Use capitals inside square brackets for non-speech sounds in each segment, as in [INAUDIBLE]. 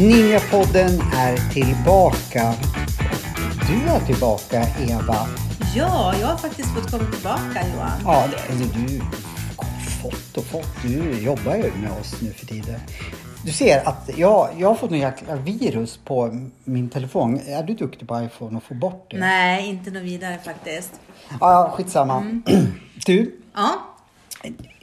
Ninjapodden är tillbaka. Du är tillbaka, Eva. Ja, jag har faktiskt fått komma tillbaka Johan. Ja, du fått och fått. Du jobbar ju med oss nu för tiden. Du ser att jag, jag har fått något jäkla virus på min telefon. Är du duktig på iPhone och få bort det? Nej, inte något vidare faktiskt. Ja, skitsamma. [CLEARS THROAT] Du, Ja,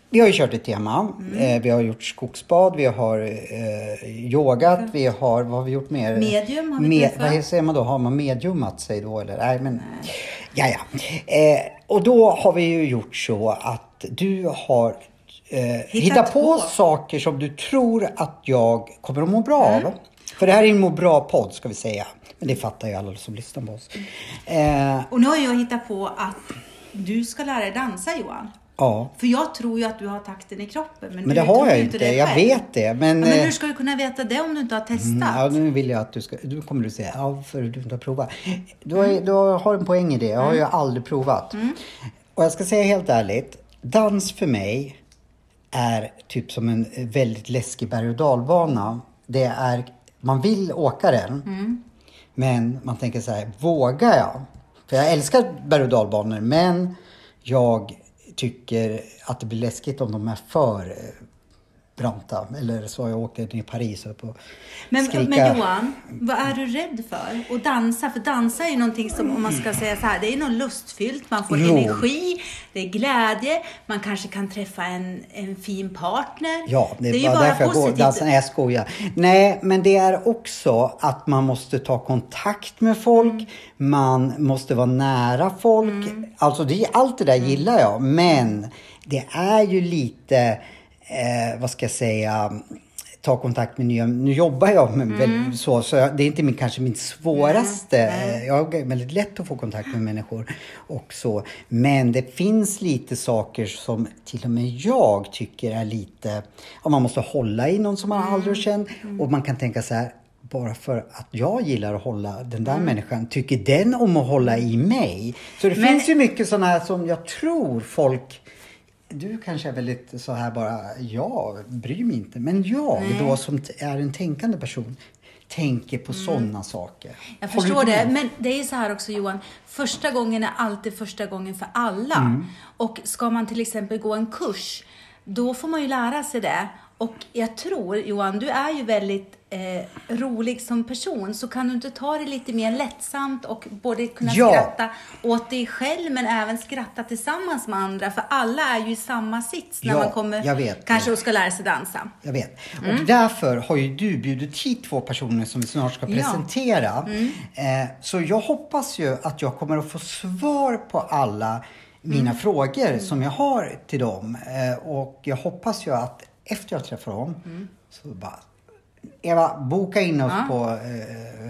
vi har ju kört ett tema. Eh, vi har gjort skogsbad, vi har eh, yogat, vi har, vad har vi gjort mer? Medium har vi träffat. Vad säger man då? Har man mediumat sig då eller? Nej, men, ja, ja. Eh, och då har vi ju gjort så att du har eh, hittat på, på. saker som du tror att jag kommer att må bra Mm. av. För det här är en må bra-podd ska vi säga. Men det fattar ju alla som lyssnar på oss. Eh, och nu har jag hittat på att du ska lära dig dansa Johan. ja. För jag tror ju att du har takten i kroppen. Men, Men det har jag inte. det Jag vet det. Men, Ja, men eh, hur ska du kunna veta det om du inte har testat? Mm, Ja, nu vill jag att du ska... Nu kommer du säga, ja, för du inte har provat. Du har, Mm. du har en poäng i det. Jag har ju aldrig provat. Och jag ska säga helt ärligt. Dans för mig är typ som en väldigt läskig berg och dalbana. Det är... Man vill åka den. Mm. Men man tänker så här, vågar jag? För jag älskar berg och dalbanor, men jag tycker att det blir läskigt om de är för eh, branta. Eller så jag åkt ner i Paris och på Men, skrika. men Johan, vad är du rädd för? Att dansa? För dansa är ju någonting som, om man ska säga så här, det är något lustfyllt, man får Jo. energi, det är glädje, man kanske kan träffa en, en fin partner. Ja, det är, ju bara därför jag går positivt. dansa. Nej, jag skojar. Nej, men det är också att man måste ta kontakt med folk. Mm. Man måste vara nära folk. Alltså, det, allt det där Mm. gillar jag. Men det är ju lite, eh, vad ska jag säga, ta kontakt med nya... Nu jobbar jag med Mm. väl, så, så det är inte min, kanske min svåraste. Eh, Jag har väldigt lätt att få kontakt med människor och så. Men det finns lite saker som till och med jag tycker är lite... Ja, man måste hålla i någon som man aldrig har känt. Och man kan tänka så här, bara för att jag gillar att hålla den där människan, tycker den om att hålla i mig? Så det Men- finns ju mycket sådana här som jag tror folk du kanske är väldigt så här bara, jag bryr mig inte. Men jag då som är en tänkande person tänker på sådana saker. Jag Håller förstår det, men det är så här också Johan. Första gången är alltid första gången för alla. Mm. Och ska man till exempel gå en kurs, då får man ju lära sig det. Och jag tror, Johan, du är ju väldigt eh, rolig som person, så kan du inte ta det lite mer lättsamt och både kunna Ja. skratta åt dig själv, men även skratta tillsammans med andra. För alla är ju i samma sits när Ja, man kommer kanske och ska lära sig dansa. Jag vet. Mm. Och därför har ju du bjudit hit två personer som vi snart ska Ja. Mm. presentera. Eh, så jag hoppas ju att jag kommer att få svar på alla mina Mm. frågor som jag har till dem. Eh, och jag hoppas ju att efter jag träffar dem Mm. så bara Eva, boka in oss på... Eh,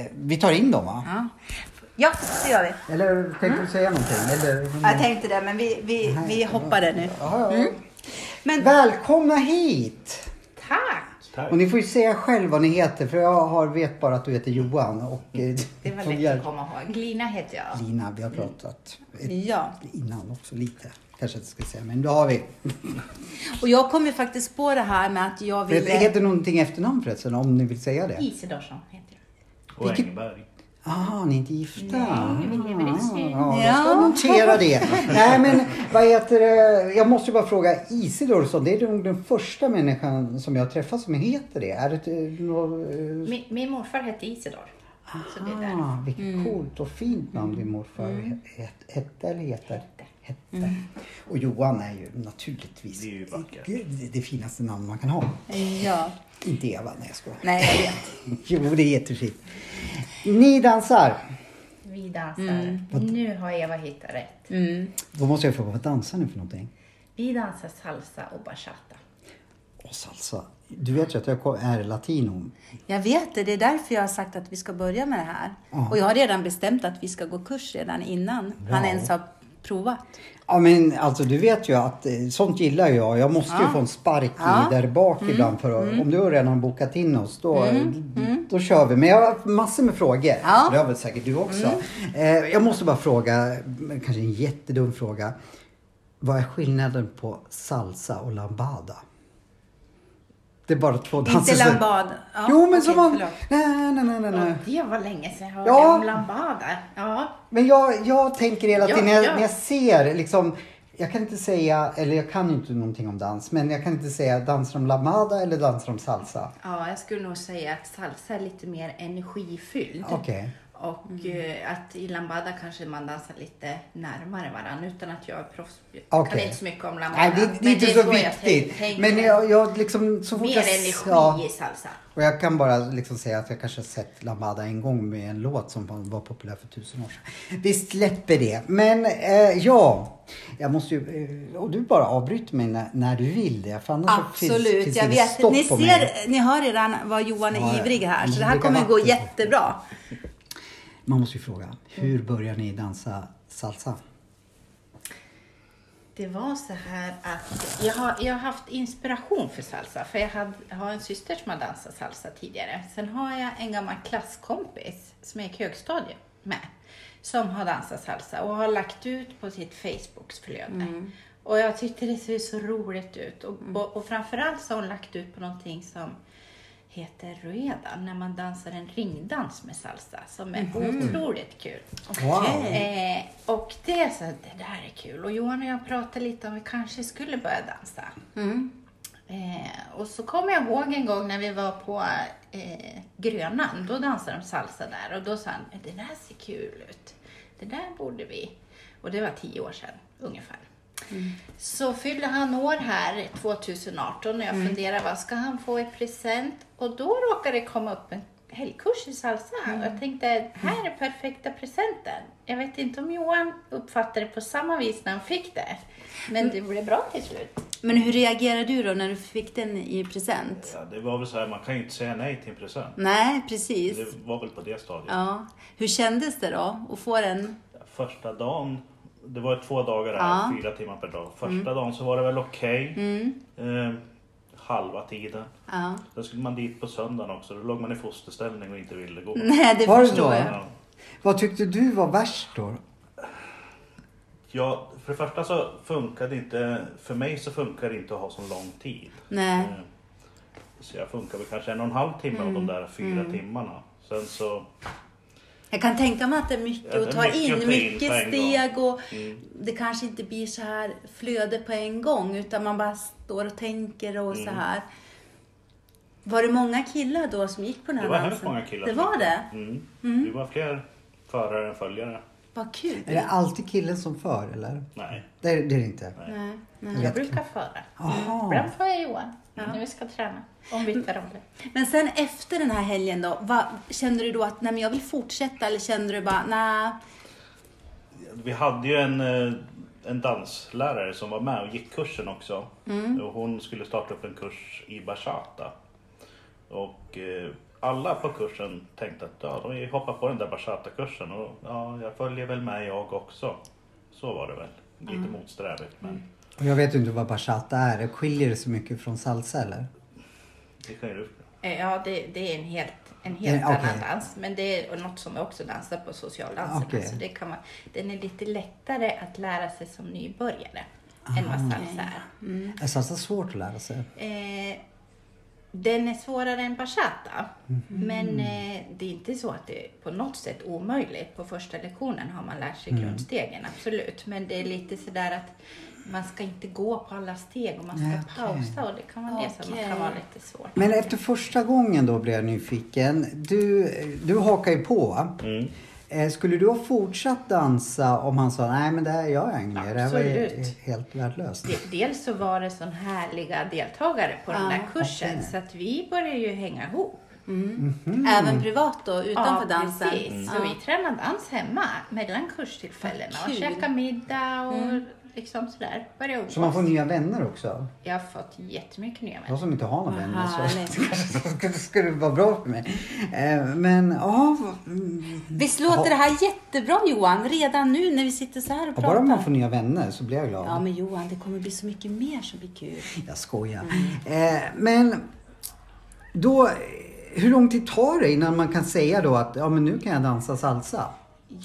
eh, vi tar in dem va? Ja, ja det gör vi. Eller tänkte du säga någonting? Eller, Jag tänkte det, men vi, vi, vi hoppar det nu. Ja, ja. Mm. Men Välkomna hit! tack! Och ni får ju säga själv vad ni heter för jag har, vet bara att du heter Johan och eh, Det var lätt [LAUGHS] att komma ihåg. Lina heter jag. Lina, vi har pratat ett- Ja, innan också lite. Kanske inte ska säga, men då har vi. och jag kom ju faktiskt på det här med att jag Det ville... heter någonting efternamn förresten om ni vill säga det. Isidorsson heter jag. Och Vilket- Engberg. Ah, ni är inte gifta? Nej, Sverige. Ja, jag Ja. ska notera det. Nej, men vad heter det? Jag måste ju bara fråga. Isidorsson, det är nog den första människan som jag har träffat som heter det. Är det eh, nå- eh, Min, min morfar hette Isidor. Så det är där. Ah, vilket coolt och fint namn din morfar het- hette eller heter? Hette. Och Johan är ju naturligtvis Det är ju vackert. det, finaste namn man kan ha. Ja. Inte Eva, nej jag skojar. Nej, jag vet. [LAUGHS] Jo, det är jättefint. Ni dansar. Vi dansar. Nu har Eva hittat rätt. Mm. Då måste jag fråga, vad dansar ni för någonting? Vi dansar salsa och bachata. Och salsa. Du vet ju att jag är latino. Jag vet det, det är därför jag har sagt att vi ska börja med det här. Ja. Och jag har redan bestämt att vi ska gå kurs redan innan han Wow. ens har provat. Ja men alltså du vet ju att eh, sånt gillar jag. Jag måste ju Ja. få en spark Ja. i där bak ibland. För att, Om du har redan bokat in oss då, då kör vi. Men jag har massor med frågor. Ja. Det har väl säkert du också. Eh, jag måste bara fråga, kanske en jättedum fråga. Vad är skillnaden på salsa och lambada? Det är bara två danser. Inte lambada. Ja, jo men okej, som man... Nej, nej, nej, nej. Det var länge sedan jag hörde Ja. om lambada. Ja. Men jag, jag tänker hela Ja, tiden när jag, ja. när jag ser liksom jag kan inte säga, eller jag kan ju inte någonting om dans, men jag kan inte säga dansar de lambada eller dansar de salsa. ja, jag skulle nog säga att salsa är lite mer energifylld. Okej. Och Mm. eh, att i lambada kanske man dansar lite närmare varandra utan att jag är proffs. Jag Okej. kan inte så mycket om lambada. Nej, det, det är men inte så, jag viktigt. tänker. men jag, jag liksom, så fort mer jag... energi ja, i salsa. och jag kan bara liksom säga att jag kanske har sett lambada en gång med en låt som var- populär för tusen år sedan. Vi släpper det. Men eh, ja, jag måste ju... eh, Och du bara avbryter mig när, när du vill det. För annars så finns, Absolut, finns jag det vet. Ni, ser, ni hör redan vad Johan är Ja, ivrig här, så det här dricka kommer gå jättebra. Man måste ju fråga, hur börjar ni dansa salsa? Det var så här att jag har, jag har haft inspiration för salsa. För jag, hade, har en syster som har dansat salsa tidigare. Sen har jag en gammal klasskompis som jag gick högstadiet med. Som har dansat salsa och har lagt ut på sitt Facebooksflöde. Och jag tyckte det ser så roligt ut. Och, och, och framförallt så har hon lagt ut på någonting som heter rueda. När man dansar en ringdans med salsa. Som är otroligt kul. Wow. Eh, och det är så att det där är kul. Och Johan och jag pratade lite om vi kanske skulle börja dansa. Eh, och så kommer jag ihåg en gång när vi var på eh, Grönan. Då dansade de salsa där. Och då sa han, det där ser kul ut. Det där borde vi. Och det var tio år sedan ungefär. Så fyllde han år här 2018 och jag funderade vad ska han få i present? Och då råkade det komma upp en helgkurs i salsa. Och jag tänkte, här är perfekta presenten. Jag vet inte om Johan uppfattade det på samma vis när han fick det. Men det blev bra till slut. Men hur reagerade du då när du fick den i present? Ja, det var väl så här, man kan ju inte säga nej till en present. Nej, precis. Det var väl på det stadiet. Ja. Hur kändes det då att få den? Första dagen, det var två dagar här, Ja. Mm. fyra timmar per dag. Första dagen så var det väl okej. Eh, halva tiden. Ja. Sen skulle man dit på söndagen också. Då låg man i fosterställning och inte ville gå. Nej, det Var förstår så? jag. Ja. Vad tyckte du var värst då? Ja, för det första så funkade inte, för mig så funkar det inte att ha så lång tid. Nej. Eh, Så jag funkar väl kanske en och en halv timme av Mm. de där fyra timmarna. Sen så, Jag kan tänka mig att det är mycket Ja, det är att ta mycket in, mycket steg och mm, det kanske inte blir så här flöde på en gång utan man bara står och tänker och Mm. så här. Var det många killar då som gick på den här det var dansen? hemskt många killar. Det var det? Mm. Vi var fler förare än följare. Vad kul. Är det alltid killen som för eller? Nej. Det, är- det är det inte. Nej, nej. Jag brukar föra. Ibland får jag Johan. När vi ska träna. Ombytta roller. Men sen efter den här helgen då, vad, kände du då att nej, men jag vill fortsätta eller kände du bara nej? Vi hade ju en, eh, en danslärare som var med och gick kursen också. Mm. Och hon skulle starta upp en kurs i bachata. Och eh, alla på kursen tänkte att ja, de hoppar på den där bachata-kursen och ja, jag följer väl med jag också. Så var det väl. Lite Mm. motsträvigt men Och jag vet inte vad bachata är. Skiljer det så mycket från salsa eller? Det kan ju Eh, Ja, det, det är en helt, en helt Eh, okej. annan dans. Men det är något som jag också dansar på socialdanserna. Okej. Så det kan man, den är lite lättare att lära sig som nybörjare än vad salsa är. Är salsa svårt att lära sig? Eh, den är svårare än bachata. Men eh, det är inte så att det är på något sätt omöjligt. På första lektionen har man lärt sig grundstegen, absolut. Men det är lite sådär att man ska inte gå på alla steg och man ska Nej, pausa och det kan vara det som Okej. kan vara lite svårt. Men efter första gången då blev jag nyfiken. Du, du hakar ju på. Mm. Eh, Skulle du ha fortsatt dansa om han sa nej men det här gör jag inget mer. Det här var helt värdelöst. De- Dels så var det sån härliga deltagare på den Ja, där kursen okej. så att vi började ju hänga ihop. Även privat då, utanför dansen? precis. Så vi tränade dans hemma mellan kurstillfällena och käkade middag och liksom sådär, börja umgås. Så man får nya vänner också? Jag har fått jättemycket nya vänner. Jag som inte har några vänner [LAUGHS] så skulle, skulle vara bra för mig. Eh, Men ja, mm, Visst låter det här jättebra Johan? Redan nu när vi sitter så här och ja, bara man pratar. får nya vänner så blir jag glad. Ja men Johan, det kommer bli så mycket mer som blir kul. Jag skojar. Eh, men då, hur lång tid tar det innan man kan säga då att ja, men nu kan jag dansa salsa?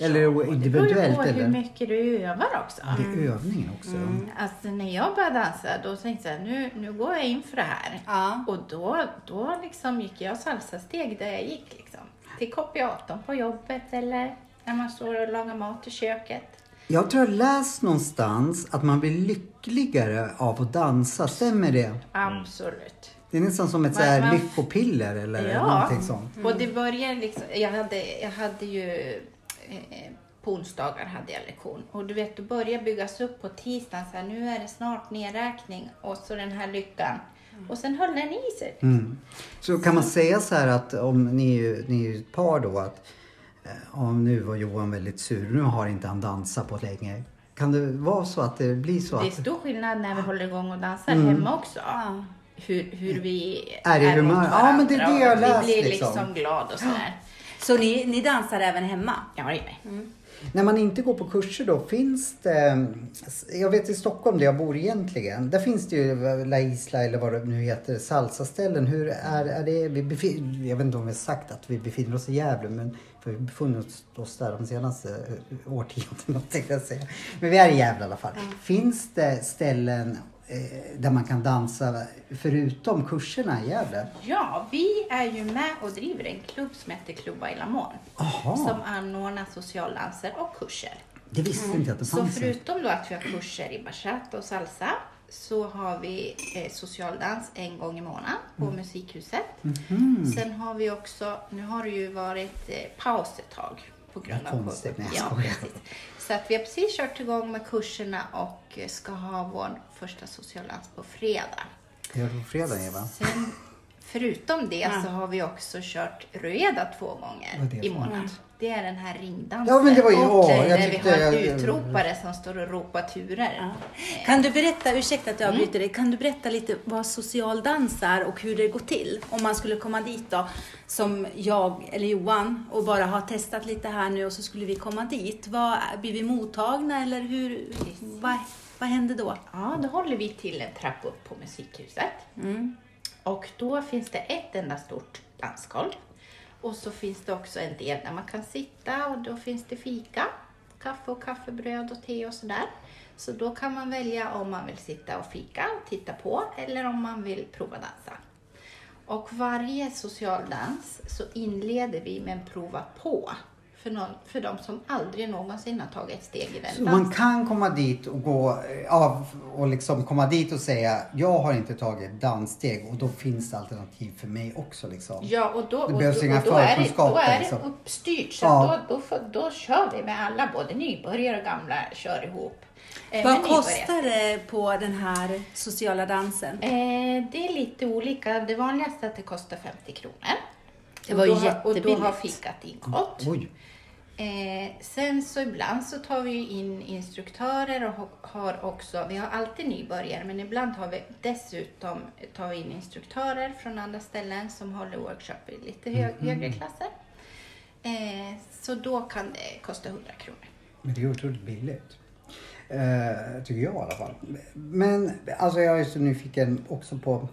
Eller Det beror ju individuellt på hur mycket du övar också. Det är övningen också. Alltså när jag började dansa då tänkte jag nu, nu går jag in för det här. Ja. Och då, då liksom gick jag salsasteg där jag gick. Liksom. Till kopiatorn på jobbet eller när man står och lagar mat i köket. Jag tror jag läst någonstans att man blir lyckligare av att dansa. Stämmer det? Absolut. Det är nästan som ett Man- man- lyckopiller eller Ja. någonting sånt. Och det började liksom, jag hade, jag hade ju eh, på onsdagar hade jag lektion. Och du vet, det börjar byggas upp på tisdagen. Så här, nu är det snart nedräkning och så den här lyckan. Och sen höll den i sig. Mm. Så kan man säga så här att om ni, är ju- ni är ett par då att eh, om nu var Johan väldigt sur, nu har inte han dansat på länge. Kan det vara så att det blir så Det är att stor skillnad när vi håller igång och dansar hemma också. Ja. Hur, hur vi Är det mot humör? Ja, men det är det jag läst, Vi blir liksom. liksom glad och sådär. Så ni, ni dansar även hemma? Ja, det är mig. När man inte går på kurser då, finns det... Jag vet i Stockholm där jag bor egentligen, där finns det ju La Isla eller vad det nu heter, salsaställen. Hur är, är det? Vi befin, jag vet inte om vi har sagt att vi befinner oss i Gävle, men för vi befunnit oss där de senaste eh, årtiondena [LAUGHS] tänkte jag säga. Men vi är i Gävle i alla fall. Finns det ställen där man kan dansa förutom kurserna i Gävle? Ja, vi är ju med och driver en klubb som heter Klubba i Lamon. Som anordnar socialdanser och kurser. Det visste inte jag att det Så fanns. förutom då att vi har kurser i bachata och salsa så har vi eh, socialdans en gång i månaden på Mm. Musikhuset. Mhm. Sen har vi också, nu har det ju varit eh, paus ett tag på grund av jag ja, precis. Så att vi har precis kört igång med kurserna och ska ha vår första socialdans på fredag. Det på fredag Eva? Sen, förutom det så har vi också kört Rueda två gånger i månaden. Det är den här ringdansen. Ja, men det var ju- och åh, jag där vi har en jag- utropare som står och ropar turer. Kan du berätta, ursäkta att jag Mm. avbryter dig, kan du berätta lite vad socialdans är och hur det går till? Om man skulle komma dit då, som jag eller Johan, och bara ha testat lite här nu och så skulle vi komma dit. Vad, blir vi mottagna eller hur, vad, vad händer då? Ja, då håller vi till en trappa upp på Musikhuset. Mm. Och då finns det ett enda stort dansgolv. Och så finns det också en del där man kan sitta och då finns det fika, kaffe och kaffebröd och te och sådär. Så då kan man välja om man vill sitta och fika och titta på eller om man vill prova dansa. Och varje social dans så inleder vi med en prova på för, någon, för de som aldrig någonsin har tagit ett steg i den Så dansen. man kan komma dit och gå av och liksom komma dit och säga jag har inte tagit ett danssteg och då finns det alternativ för mig också liksom. Ja, och då, Det och, behövs då, inga och då är det, då är det liksom. uppstyrt. Så Ja. då, då, får, då kör vi med alla, både nybörjare och gamla kör ihop. Eh, Vad kostar det på den här sociala dansen? Eh, det är lite olika. Det vanligaste är att det kostar 50 kronor. Det var Och då har- Och då har jättebilligt. fikat ingått. Oj. Eh, sen så ibland så tar vi in instruktörer och ha- har också, vi har alltid nybörjare men ibland har vi dessutom tar vi in instruktörer från andra ställen som håller workshop i lite hö- högre klasser. Eh, så då kan det kosta 100 kronor. Men det är otroligt billigt. Eh, tycker jag i alla fall. Men alltså jag är så nyfiken också på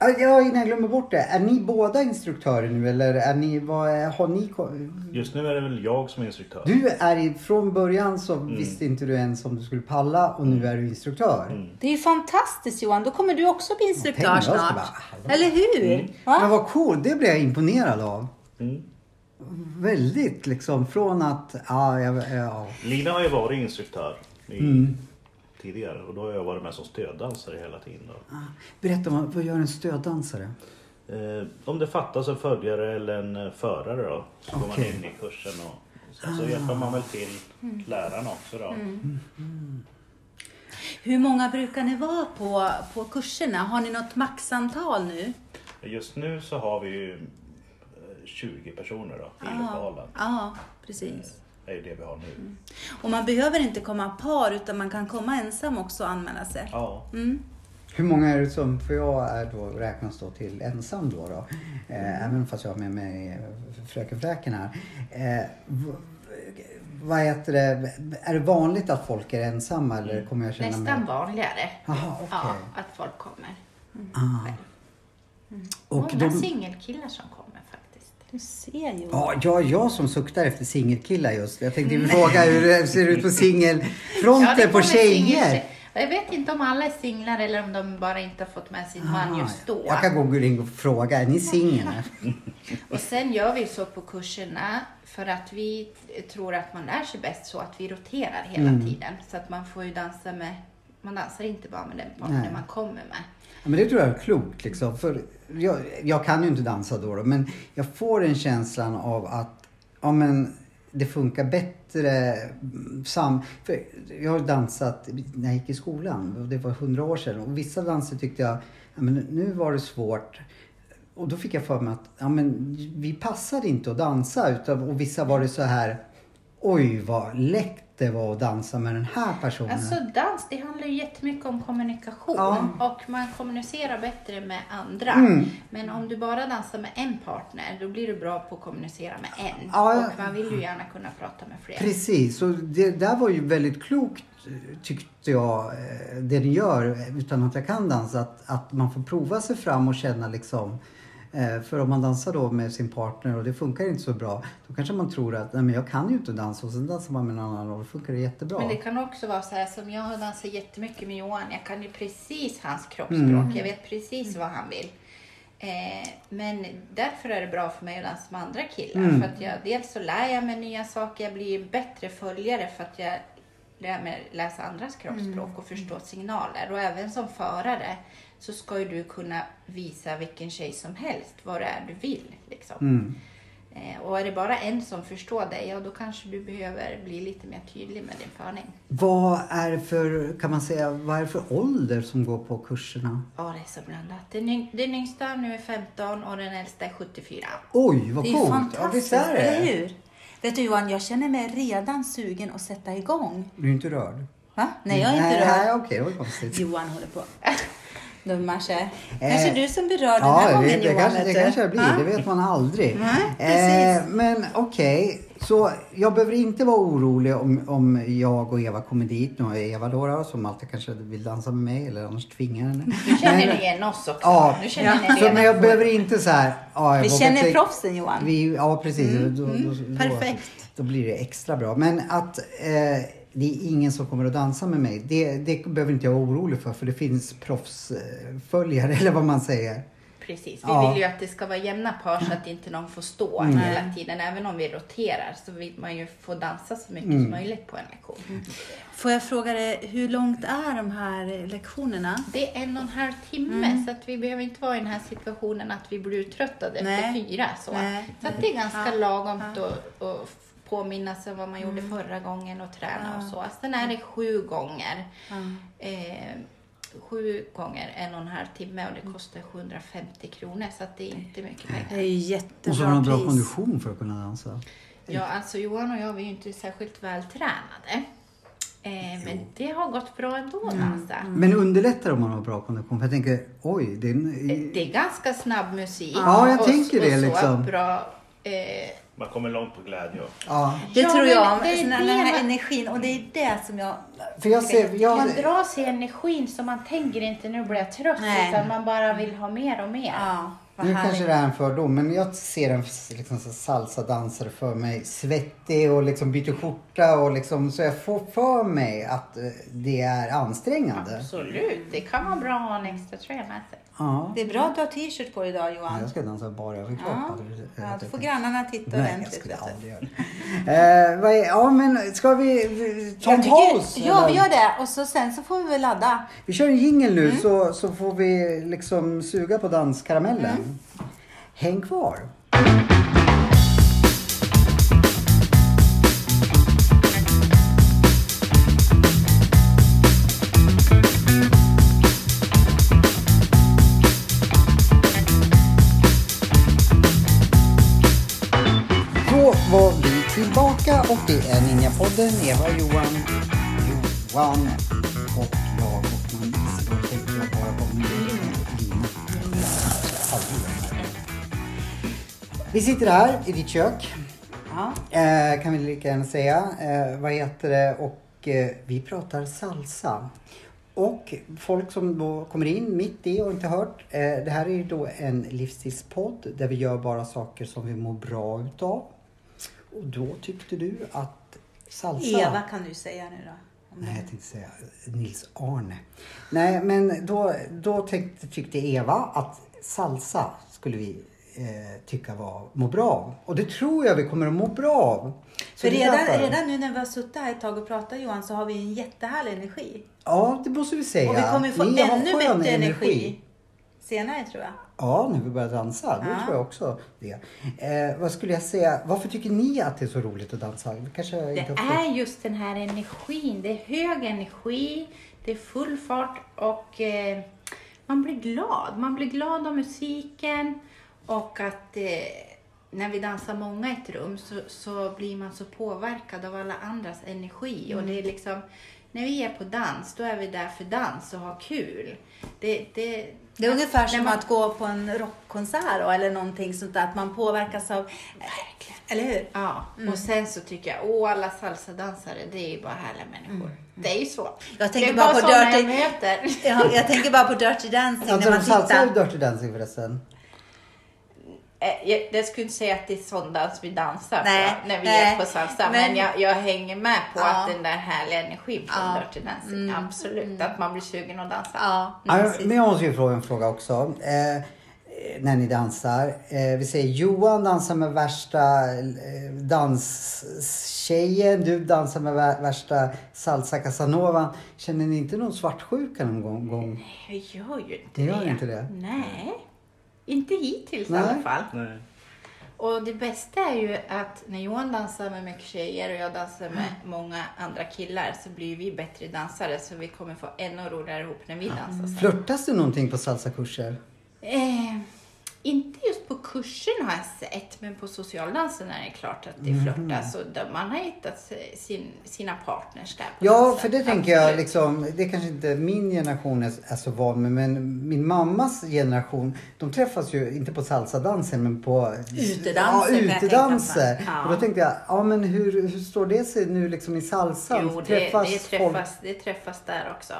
Ja, innan jag glömmer bort det. Är ni båda instruktörer nu eller är ni, vad är, har ni... Just nu är det väl jag som är instruktör. Du är från början så visste inte du ens om du skulle palla och nu är du instruktör. Det är ju fantastiskt Johan, då kommer du också bli instruktör jag snart. bara. Eller hur? Va? Men vad cool, det blev jag imponerad av. Mm. Väldigt liksom från att, ja, jag, ja. Lina har ju varit instruktör i, Mm. Tidigare och då har jag varit med som stöddansare hela tiden. Då. Berätta, vad, gör en stöddansare? Eh, om det fattas en följare eller en eh, förare då, så går man in i kursen och sen så hjälper man väl till läraren också då. Hur många brukar ni vara på, på kurserna? Har ni något maxantal nu? Just nu så har vi ju eh, 20 personer då, i lokalen. Ja, precis. Är ju det vi har nu. Och man behöver inte komma par utan man kan komma ensam också och anmäla sig. Ja. Mm. Hur många är det som, för jag är då, räknas då till ensam då. då eh, även fast jag har med mig eh, fröken Fräken här. Eh, vad heter det, är det vanligt att folk är ensamma eller kommer jag känna Nästan mig... vanligare. Jaha, okej. Ja, att folk kommer. Ah. Och Många de, singelkillar som kommer. Du ser ju. ja, jag, jag som suktar efter singelkillar just. Jag tänkte fråga hur det ser ut på singelfronten det på tjejer. singel- Jag vet inte om alla är singlar eller om de bara inte har fått med sin man Ah, just då. Jag kan gå in och fråga, är ni singel? [LAUGHS] Och sen gör vi så på kurserna för att vi tror att man lär sig bäst så att vi roterar hela Mm. tiden. Så att man får ju dansa med, man dansar inte bara med den partner man kommer med. Ja, men det tror jag är klokt. Liksom. För jag, jag kan ju inte dansa då, då, men jag får en känslan av att ja, men det funkar bättre mm, sam... För jag har dansat när jag gick i skolan och det var hundra år sedan och vissa danser tyckte jag, ja, men nu var det svårt. Och då fick jag för mig att ja, men vi passade inte att dansa utan, och vissa var det så här Oj vad lätt det var att dansa med den här personen. Alltså dans, det handlar ju jättemycket om kommunikation Ja. och man kommunicerar bättre med andra. Mm. Men om du bara dansar med en partner, då blir du bra på att kommunicera med en. Ja. Och man vill ju gärna kunna prata med fler. Precis, och det där var ju väldigt klokt tyckte jag, eh, det ni gör utan att jag kan dansa. Att, att man får prova sig fram och känna liksom för om man dansar då med sin partner och det funkar inte så bra då kanske man tror att nej men jag kan ju inte dansa och sen dansar man med någon annan och då funkar det jättebra. Men det kan också vara så här som jag har dansat jättemycket med Johan. Jag kan ju precis hans kroppsspråk. Mm. Jag vet precis vad han vill. Eh, men därför är det bra för mig att dansa med andra killar. Mm. För att jag, dels så lär jag mig nya saker. Jag blir bättre följare för att jag lär mig läsa andras kroppsspråk och förstå signaler. Och även som förare så ska ju du kunna visa vilken tjej som helst vad det är du vill. Liksom. Mm. Eh, och är det bara en som förstår dig, ja då kanske du behöver bli lite mer tydlig med din förning. Vad är det för, kan man säga, vad är det för ålder som går på kurserna? Ja, det är så blandat. Den, yng- den yngsta nu är 15 och den äldsta är 74. Oj vad Det är coolt! Ja, fantastiskt, visst är det? eller hur? Vet du Johan, jag känner mig redan sugen att sätta igång. Du är inte rörd? Va? Nej, jag är inte rörd. Nej, okej, det var konstigt. Johan håller på. Dummar sig. Kanske du som blir rörd den Ja, här det, gången det, Johan. kanske, det du. kanske jag blir. Ja? Det vet man aldrig. Nej, precis. eh, men okej, så jag behöver inte vara orolig om, om jag och Eva kommer dit. Nu har jag Eva då, som alltid kanske vill dansa med mig eller annars tvingar henne. Nu känner Men- ni igen oss också. Ja, nu känner ni så, men jag behöver inte så här... Ja, Vi känner tänka- proffsen Johan. Vi, ja, precis. då, då, då, perfekt. Då, blir det extra bra. Men att eh, det är ingen som kommer att dansa med mig, det, det behöver inte jag vara orolig för. För det finns proffsföljare, [LAUGHS] eller vad man säger. Precis. Vi Ja. vill ju att det ska vara jämna par så att inte någon får stå Mm. hela tiden. Även om vi roterar så vill man ju få dansa så mycket Mm. som möjligt på en lektion. Får jag fråga dig, hur långt är de här lektionerna? Det är en och en halv timme Mm. så att vi behöver inte vara i den här situationen att vi blir uttröttade Nej. efter fyra. Så, Nej. så att det är ganska Ja. lagomt att att påminna sig vad man gjorde förra gången och träna och så. Sen är det sju gånger. Ja. Eh, sju gånger en och en halv timme och det kostar 750 kronor så att det är inte mycket pengar. Det är ju Och så har jättebra bra pris. kondition för att kunna dansa. Ja, alltså Johan och jag vi är ju inte särskilt vältränade. Eh, men det har gått bra ändå att dansa. Men underlättar om man har bra kondition? För jag tänker, oj, det är en, Det är ganska snabb musik. Ja, jag och, tänker det, och så liksom. Bra, eh, Man kommer långt på glädje. ja. Det Ja, tror men jag, det är den, det den här man- energin och det är det som jag... För jag ser, jag, Man dras i energin så man tänker inte nu blir jag trött Nej. utan man bara vill ha mer och mer. Ja, vad nu kanske det är en fördom, men jag ser en liksom, salsa-dansare för mig. Svettig och liksom byter skjorta och liksom, så jag får för mig att eh, det är ansträngande. Absolut, det kan vara bra att ha en extra tröja med sig. Ja. Det är bra att du har t-shirt på dig idag Ja, Johan. jag ska dansa bara överkropp. Ja, ja, då jag får grannarna titta Nej, jag ordentligt. skulle vet du. aldrig göra det. Eh, ja, men ska vi ta en Jag paus? Ja, vi gör det. Och så, sen så får vi väl ladda. Vi kör en jingel Mm. nu så, så får vi liksom suga på danskaramellen. Mm. Häng kvar. Då var vi tillbaka tillbaka och det är Ninjapodden. Eva och Johan. Johan Vi sitter här i ditt kök. Ja. Eh, kan vi lika gärna säga. Eh, vad heter det? Och eh, vi pratar salsa. Och folk som då kommer in mitt i och inte hört. Eh, det här är ju då en livsstilspodd där vi gör bara saker som vi mår bra utav. Och då tyckte du att salsa... Eva kan du säga nu då. Nej, jag tänkte säga Nils Arne. Nej, men då, då tänkte, tyckte Eva att salsa skulle vi eh, tycka var må bra av. Och det tror jag vi kommer att må bra av. Så För det redan, därför- redan nu när vi har suttit här ett tag och pratat Johan så har vi en jättehärlig energi. Ja, det måste vi säga. Och vi kommer få Ni ännu bättre energi. senare tror jag. Ja, när vi börjar dansa. Då Ja. tror jag också det. Eh, vad skulle jag säga? Varför tycker ni att det är så roligt att dansa? Kanske Det är just den här energin. Det är hög energi, det är full fart och eh, man blir glad. Man blir glad av musiken och att eh, när vi dansar många i ett rum så, så blir man så påverkad av alla andras energi. Och det är liksom, när vi är på dans, då är vi där för dans och ha kul. Det, det, Det är ungefär som man- att gå på en rockkonsert eller någonting sånt där. Att man påverkas av... Eller hur? Ja, och sen så tycker jag, åh alla salsadansare, det är ju bara härliga människor. Det är ju så. Jag tänker det är bara på sådana jag Dirty- möter. Ja, jag tänker bara på Dirty Dancing Alltså, när de ju tittar. Dirty Dancing förresten. Eh, Jag, jag skulle inte säga att det är sån dans vi dansar Nej, på, när vi nej, är på salsa, men, men- jag, jag hänger med på Ja. att den där härliga energin från Ja. Dirty Dancing, absolut, att man blir sugen att dansa. Ja, Ja, precis. men jag måste ju fråga en fråga också. Eh, när ni dansar. Eh, vi säger Johan dansar med värsta eh, danstjejen. Du dansar med vä- värsta salsa casanova. Känner ni inte någon svartsjuka någon gång? gång? Jag gör ju inte Det gör det. inte det? Nej, inte hittills Nej. i alla fall. Nej. Och det bästa är ju att när Johan dansar med mycket tjejer och jag dansar med många andra killar så blir vi bättre dansare så vi kommer få ännu roligare ihop när vi dansar. sen. Flörtas det någonting på salsakurser? Eh, inte just på kursen har jag sett, men på socialdansen är det klart att det flörtas och där man har hittat sin, sina partners där. Ja, för det tänker jag liksom, det kanske inte min generation är, är så van med, men min mammas generation, de träffas ju inte på salsadansen men på Utedanser Ja, utedanser. Ja. Och då tänkte jag, ja men hur, hur står det sig nu liksom i salsan? Jo, det Träffas det, Mm. träffas, det träffas där också.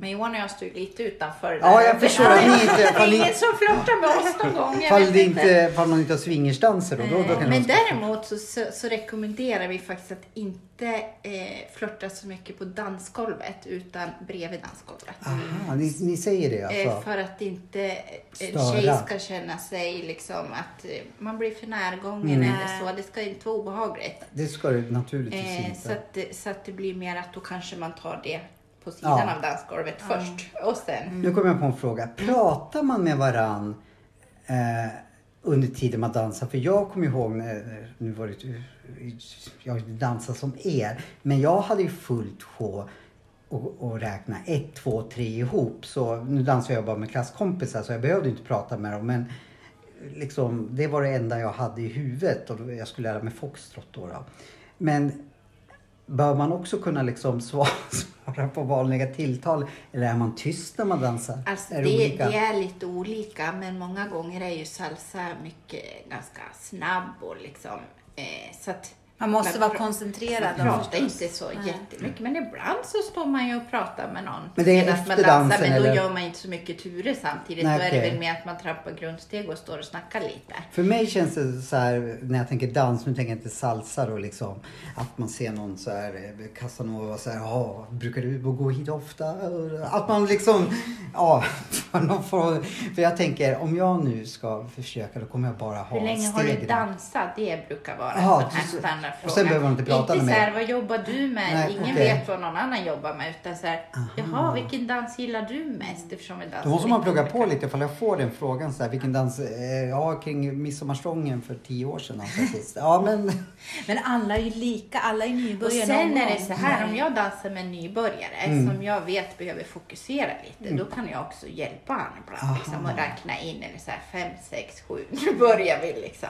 Men Johan och jag ju lite utanför Ja, där. jag förstår. Det Ni är inte- fall ni- ingen som flörtar med oss någon gång. Jag Fall vet det inte, fall man inte har swingersdanser då, då, då kan Eh, Men de- däremot så, så, så rekommenderar vi faktiskt att inte eh, flörta så mycket på dansgolvet utan bredvid dansgolvet. Aha, ni, ni säger det Eh, alltså? för att inte en Störa. tjej ska känna sig liksom att eh, man blir för närgången Mm. eller så. Det ska inte vara obehagligt. Det ska det naturligtvis Eh, inte. så, att, det- så att det blir mer att då kanske man tar det på sidan Ja. av dansgolvet först och sen. Nu kommer jag på en fråga. Pratar man med varann eh, under tiden man dansar? För jag kommer ihåg när, nu var det, jag dansar som er, men jag hade ju fullt sjå och, och räkna ett, två, tre ihop. Så nu dansar jag bara med klasskompisar så jag behövde inte prata med dem. Men liksom, det var det enda jag hade i huvudet och jag skulle lära mig foxtrot då. då. Men Bör man också kunna liksom [LAUGHS] svara, svara på vanliga tilltal eller är man tyst när man dansar? Alltså är det, det det är lite olika men många gånger är ju salsa mycket ganska snabb och liksom eh, så att Man måste vara koncentrerad. Man pratar inte så jättemycket men ibland så står man ju och pratar med någon. Men det är medan efter man dansar, dansen, Men då eller? gör man inte så mycket turer samtidigt. Nej, då är det väl mer att man trampar grundsteg och står och snackar lite. För mig känns det så här när jag tänker dans, nu tänker jag inte salsa då liksom. Att man ser någon så här Casanova så här, ja, brukar du gå hit ofta? Att man liksom, ja, [LAUGHS] för, någon form- för jag tänker om jag nu ska försöka då kommer jag bara ha Hur länge har du dansat? Det brukar vara Jaha, en sån här så- standardfråga. och sen behöver man inte prata inte med så mig. här, vad jobbar du med? Nej, Ingen okej. vet vad någon annan jobbar med. Utan så här, jaha, vilken dans gillar du mest? Eftersom vi dansar Då måste man plugga på lite ifall jag får den frågan så här, vilken dans, eh, ja kring midsommarstången för tio år sedan jag sist. Ja men, [LAUGHS] Men alla är ju lika, alla är Och nybörjare sen någon är det så här, om jag dansar med en nybörjare Mm. som jag vet behöver fokusera lite, då kan jag också hjälpa honom ibland liksom, och räkna in eller så här fem, sex, sju, [LAUGHS] nu börjar vi liksom.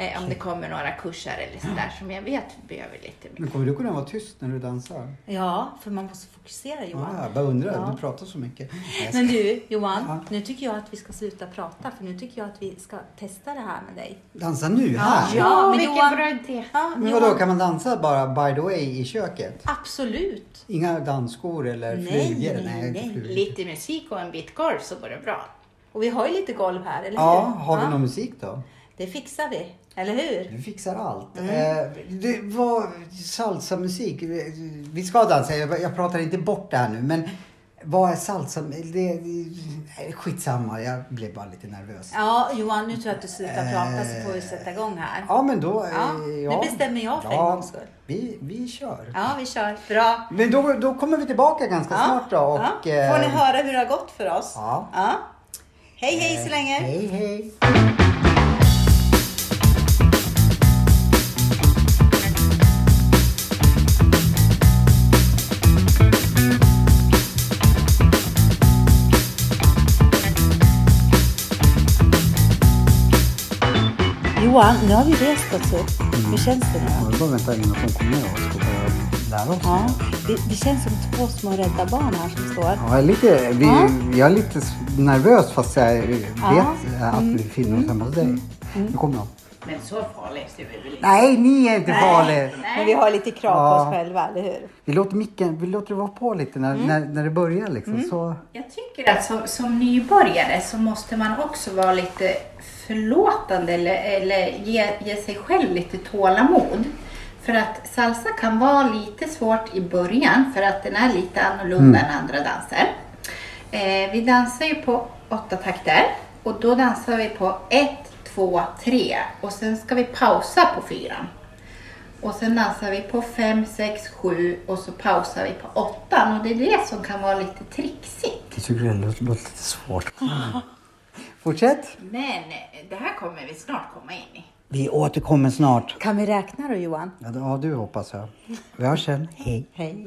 Eh, om det kommer några kurser eller sådär som jag vet behöver lite Men mycket. kommer du kunna vara tyst när du dansar? Ja, för man måste fokusera Johan. Ja, jag bara undrar, Ja. du pratar så mycket. Nej, Men du Johan, Ja. nu tycker jag att vi ska sluta prata för nu tycker jag att vi ska testa det här med dig. Dansa nu, här? Ja, men vilken Johan- bra idé. Ja, Men Johan, vadå, kan man dansa bara by the way i köket? Absolut. Inga dansskor eller Nej, flugor? nej, inte nej. flugor. Lite musik och en bit golv så går det bra. Och vi har ju lite golv här, eller Ja, hur? har vi någon musik då? Det fixar vi, eller hur? Du fixar allt. Mm. Eh, det var salsa-musik. Vi ska dansa, jag, jag pratar inte bort det här nu. Men vad är salsa? Det, det, nej, skitsamma, jag blev bara lite nervös. Ja, Johan, nu tror jag att du slutar prata så får vi sätta igång här. Ja, men då... eh, Ja, nu bestämmer jag för en gångs skull. Vi, vi kör. Ja, vi kör. Bra. Men då, då kommer vi tillbaka ganska Ja, snart då. Och, ja. Får ni eh, höra hur det har gått för oss? Ja. Hej, hej så länge. Hej, hej. Johan, nu har vi rest oss upp. Hur känns det nu? Jag bara vänta in att de kommer med oss och börjar lära oss. Ja, det, det känns som två små rädda barn här som står. Ja, jag, är lite, vi, Ja. jag är lite nervös fast jag vet Ja. att vi befinner oss hemma hos dig. Nu kommer de. Men så farligt är vi väl inte? Nej, ni är inte farliga. Men vi har lite krav på oss själva, eller hur? Vi låter micken, vi låter det vara på lite när, när, när det börjar liksom. Så, Jag tycker att som, som nybörjare så måste man också vara lite förlåtande eller, eller ge, ge sig själv lite tålamod. För att salsa kan vara lite svårt i början för att den är lite annorlunda än andra danser. Eh, vi dansar ju på åtta takter och då dansar vi på ett, två, tre och sen ska vi pausa på fyran. Och sen dansar vi på fem, sex, sju och så pausar vi på åttan och det är det som kan vara lite trixigt. jag tycker det låter lite svårt. Fortsätt. Men eh, det här kommer vi snart komma in i. Vi återkommer snart. Kan vi räkna då Johan? Ja, ja du hoppas jag. Vi hörs sen. Hej. Hej.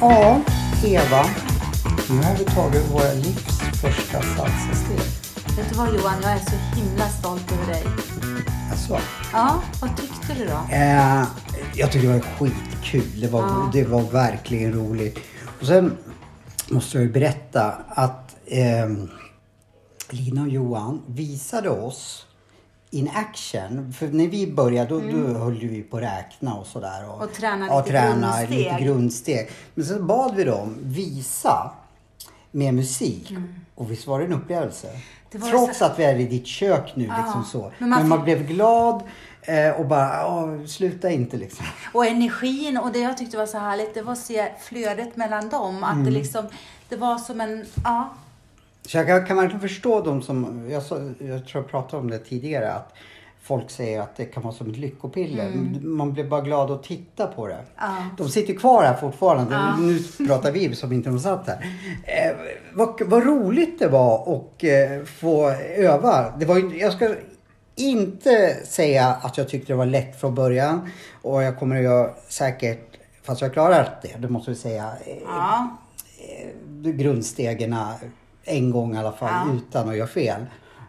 Ja, Eva. Nu har vi tagit våra livs första salsasteg. Vet du vad Johan, jag är så himla stolt över dig. Alltså, Ja, vad tyckte du då? eh, jag tyckte det var skitkul. Det var, Ja. det var verkligen roligt. Och sen måste jag ju berätta att ehm, Lina och Johan visade oss in action. För när vi började då, då höll vi på att räkna och sådär. Mm. Och träna ja, lite träna grundsteg. lite grundsteg. Men så bad vi dem visa med musik. Och visst var det en upplevelse? Det Trots så- att vi är i ditt kök nu liksom så. men Men man man, fick- blev glad eh, och bara, "Åh, sluta inte liksom. Och energin och det jag tyckte var så härligt, det var att se flödet mellan dem. Att Mm. det liksom, det var som en, ja. Så jag kan, kan verkligen förstå dem som, jag, jag tror jag pratade om det tidigare, att folk säger att det kan vara som ett lyckopiller. Man blir bara glad att titta på det. Mm. Ja. De sitter kvar här fortfarande. Nu pratar vi som inte de satt här. Eh, vad, vad roligt det var att eh, få öva. Det var, ju- jag ska inte säga att jag tyckte det var lätt från början. Och jag kommer att göra säkert, fast jag har klarat det, det måste vi säga. eh, ja. grundstegen en gång i alla fall Ja. utan att göra fel.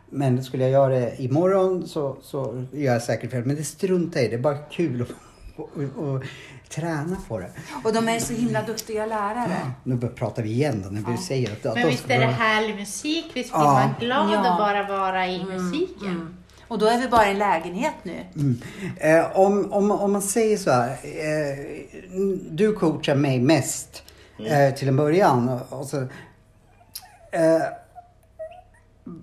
Men skulle jag göra det imorgon så, så gör jag säkert fel. Men det struntar jag i. Det är bara kul att och, och, och träna på det. Och de är så himla duktiga lärare. Nu börjar- pratar vi igen då när vi säger att, att Men visst är det härlig musik? Visst blir Ja. man glad Ja. att bara vara i musiken? Och då är vi bara i en lägenhet nu. Mm. Eh, om, om, om man säger så här. Eh, du coachar mig mest eh, till en början. Och så, eh,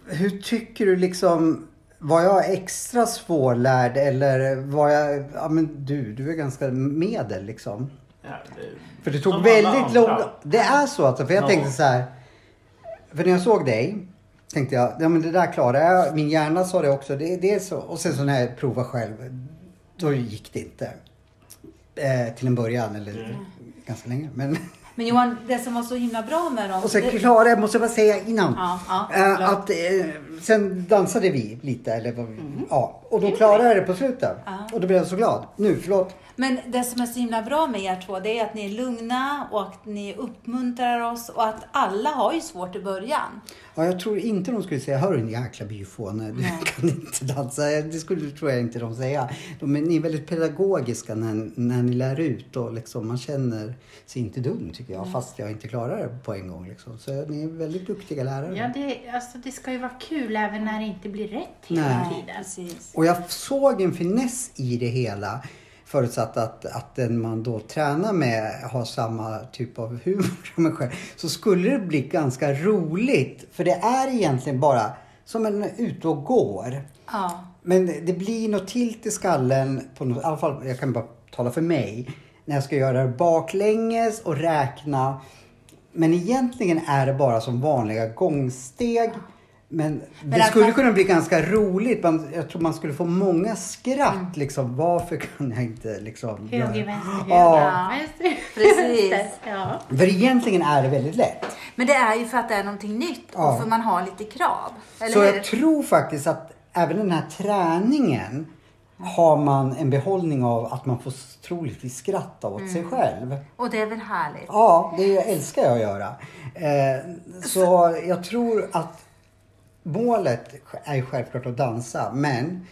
hur tycker du liksom, var jag extra svårlärd eller var jag, ja men du, du är ganska medel liksom. Ja, det, För det tog väldigt lång. Det är så alltså, för jag Ja. tänkte så här. För när jag såg dig tänkte jag, ja men det där klarar jag. Min hjärna sa det också. Det, det är så. Och sen så när jag provade själv, då gick det inte. Eh, till en början, eller ganska länge. Men Men Johan, det som var så himla bra med dem. Och sen det- Klara, jag måste bara säga innan. Ja, ja, eh, att, eh, sen dansade vi lite. Eller, vad vi- ja, och då klarade jag det på slutet. Mm. Ja. Och då blev jag så glad. Nu, förlåt. Men det som är så himla bra med er två, det är att ni är lugna och att ni uppmuntrar oss och att alla har ju svårt i början. Ja, jag tror inte de skulle säga, hörru din jäkla byfåne, du kan inte dansa. Det skulle tror jag inte de säga. De är, ni är väldigt pedagogiska när, när ni lär ut och liksom, man känner sig inte dum tycker jag. Fast jag inte klarar det på en gång. Liksom. Så ni är väldigt duktiga lärare. Ja, det, alltså, det ska ju vara kul även när det inte blir rätt hela Nej. tiden. Precis. Och jag såg en finess i det hela. Förutsatt att, att den man då tränar med har samma typ av humor som en själv. Så skulle det bli ganska roligt. För det är egentligen bara som en ute och går. Ja. Men det blir något tilt i skallen, på något, i alla fall jag kan bara tala för mig, när jag ska göra det baklänges och räkna. Men egentligen är det bara som vanliga gångsteg. Men det att skulle man- kunna bli ganska roligt. Man, jag tror man skulle få många skratt. Mm. Liksom, varför kan jag inte liksom... Höger, vänster, höger, Ja. vänster, Precis. [LAUGHS] Ja. För egentligen är det väldigt lätt. Men det är ju för att det är någonting nytt Ja. och för man har lite krav. Eller Så hur? jag tror faktiskt att även den här träningen har man en behållning av att man får troligtvis skratta åt Mm. sig själv. Och det är väl härligt? Ja, det älskar jag att göra. Eh, så jag tror att målet är självklart att dansa, men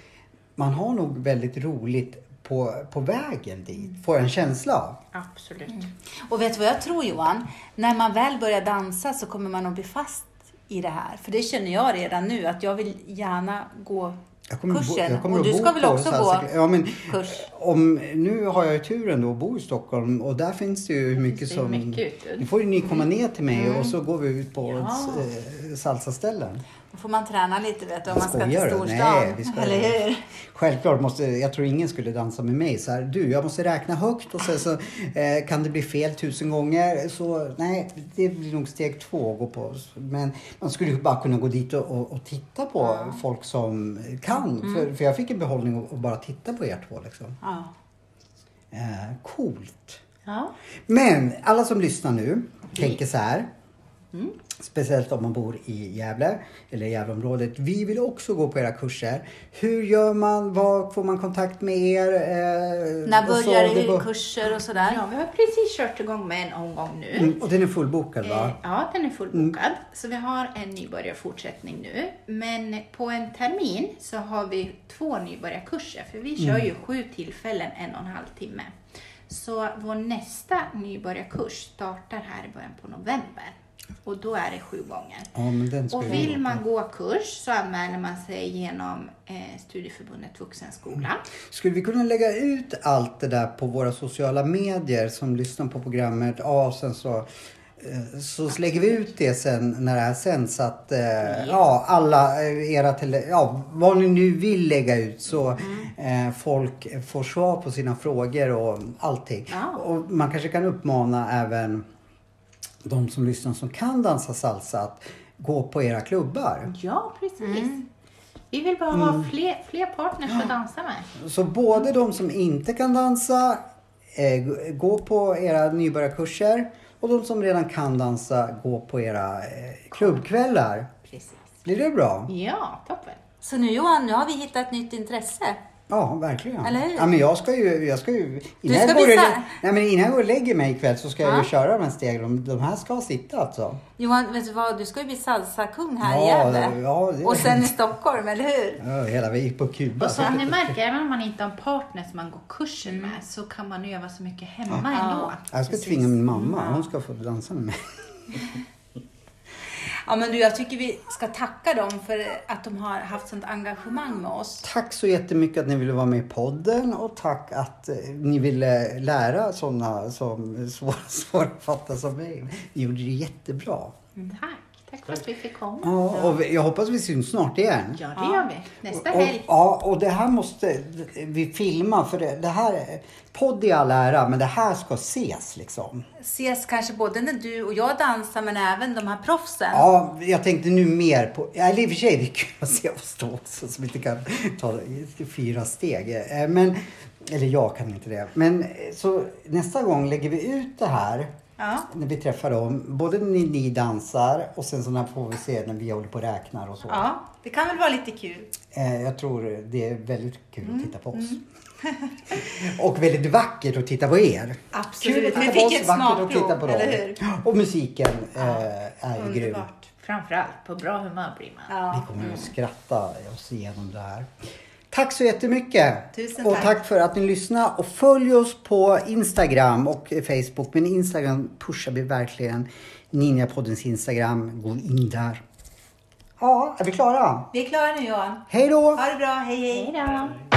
man har nog väldigt roligt på, på vägen dit, får en känsla av. Absolut. Och vet du vad jag tror Johan? När man väl börjar dansa så kommer man att bli fast i det här. För det känner jag redan nu att jag vill gärna gå Jag kommer att bo- kursen. jag kommer och du ska väl också gå ja, men, kurs? om, Nu har jag ju turen då att bo i Stockholm och där finns det ju hur mycket det som... mycket. Nu får ju ni komma ner till mig Mm. och så går vi ut på Ja. ja. salsaställen. Får man träna lite vet du om man ska till storstan. Nej, vi ska- Eller hur? Självklart måste, jag tror ingen skulle dansa med mig så här, du jag måste räkna högt och sen så eh, kan det bli fel tusen gånger. Så nej, det blir nog steg två att gå på. Men man skulle ju bara kunna gå dit och, och, och titta på folk som kan. Mm. För, för jag fick en behållning att att bara titta på er två liksom. Ja. Eh, coolt. Ja. Men alla som lyssnar nu tänker så här. Mm. Speciellt om man bor i Gävle eller Gävleområdet. Vi vill också gå på era kurser. Hur gör man? Var får man kontakt med er? Eh, När och så, börjar det det bör- kurser och sådär? ja, vi har precis kört igång med en omgång nu. Mm, och den är fullbokad va? Eh, Ja, den är fullbokad. Så vi har en nybörjarfortsättning nu. Men på en termin så har vi två nybörjarkurser. För vi kör ju sju tillfällen, en och en halv timme. Så vår nästa nybörjarkurs startar här i början på november. Och då är det sju gånger. Ja, Och vi vill man gå kurs så anmäler man sig genom eh, Studieförbundet Vuxenskolan. Skulle vi kunna lägga ut allt det där på våra sociala medier som lyssnar på programmet? Ja, sen så, eh, så lägger vi ut det sen när det här sänds så att eh, ja, alla eh, era tele, ja, vad ni nu vill lägga ut så eh, folk får svar på sina frågor och allting. Ja. Och man kanske kan uppmana även de som lyssnar som kan dansa salsa att gå på era klubbar. Ja, precis. Vi vill bara ha fler, fler partners att dansa med. Så både de som inte kan dansa, eh, gå på era nybörjarkurser och de som redan kan dansa, gå på era eh, klubbkvällar. Precis. Blir det bra? Ja, toppen. Så nu Johan, nu har vi hittat ett nytt intresse. Ja, verkligen. Eller hur? Ja, men jag ska ju, jag ska ju innan, ska jag går och, visa- nej, men innan jag går och lägger mig ikväll så ska jag Ja. ju köra de här stegen. De, här ska sitta alltså. Johan, vet du vad? Du ska ju bli salsakung här i Ja, Gävle. ja, det- Och sen i Stockholm, eller hur? Ja, hela vägen på Kuba. Och som ni märker, även om man inte har en partner som man går kursen med så kan man öva så mycket hemma ändå. Jag ska Precis. tvinga min mamma, hon ska få dansa med mig. [LAUGHS] Ja, men du, jag tycker vi ska tacka dem för att de har haft sånt engagemang med oss. Tack så jättemycket att ni ville vara med i podden och tack att eh, ni ville lära sådana som [LAUGHS] fatta som mig. Ni gjorde det jättebra. Tack. Tack för att vi fick komma. Ja, och vi- jag hoppas vi syns snart igen. Ja, det gör vi. Nästa Och, helg. ja, och det här måste vi filma för det, det här, podd i all ära, men det här ska ses liksom. Ses kanske både när du och jag dansar, men även de här proffsen. Ja, jag tänkte nu mer på, eller i och för sig det är kul att se oss två också som inte kan ta fyra steg. Eh, Men, eller jag kan inte det. Men eh, så nästa gång lägger vi ut det här Ja. när vi träffar dem. Både när ni dansar och sen så får vi se när vi håller på och räknar och så. ja, det kan väl vara lite kul. Eh, Jag tror det är väldigt kul Mm, att titta på oss. [LAUGHS] och väldigt vackert att titta på er. Absolut. Kul att Vi titta fick på oss, ett vackert att smakprov, titta på dem. eller hur? [GASPS] Och musiken eh, är ju grym. Framförallt på bra humör blir man. Ja. Vi kommer att skratta oss igenom det här. Tack så jättemycket! Tusen och tack. tack för att ni lyssnade. Och följ oss på Instagram och Facebook. Men Instagram pushar vi verkligen. Ninjapoddens Instagram. Gå in där. Ja, är vi klara? Vi är klara nu Johan. Hej då! Ha det bra, hej hej. Hej då!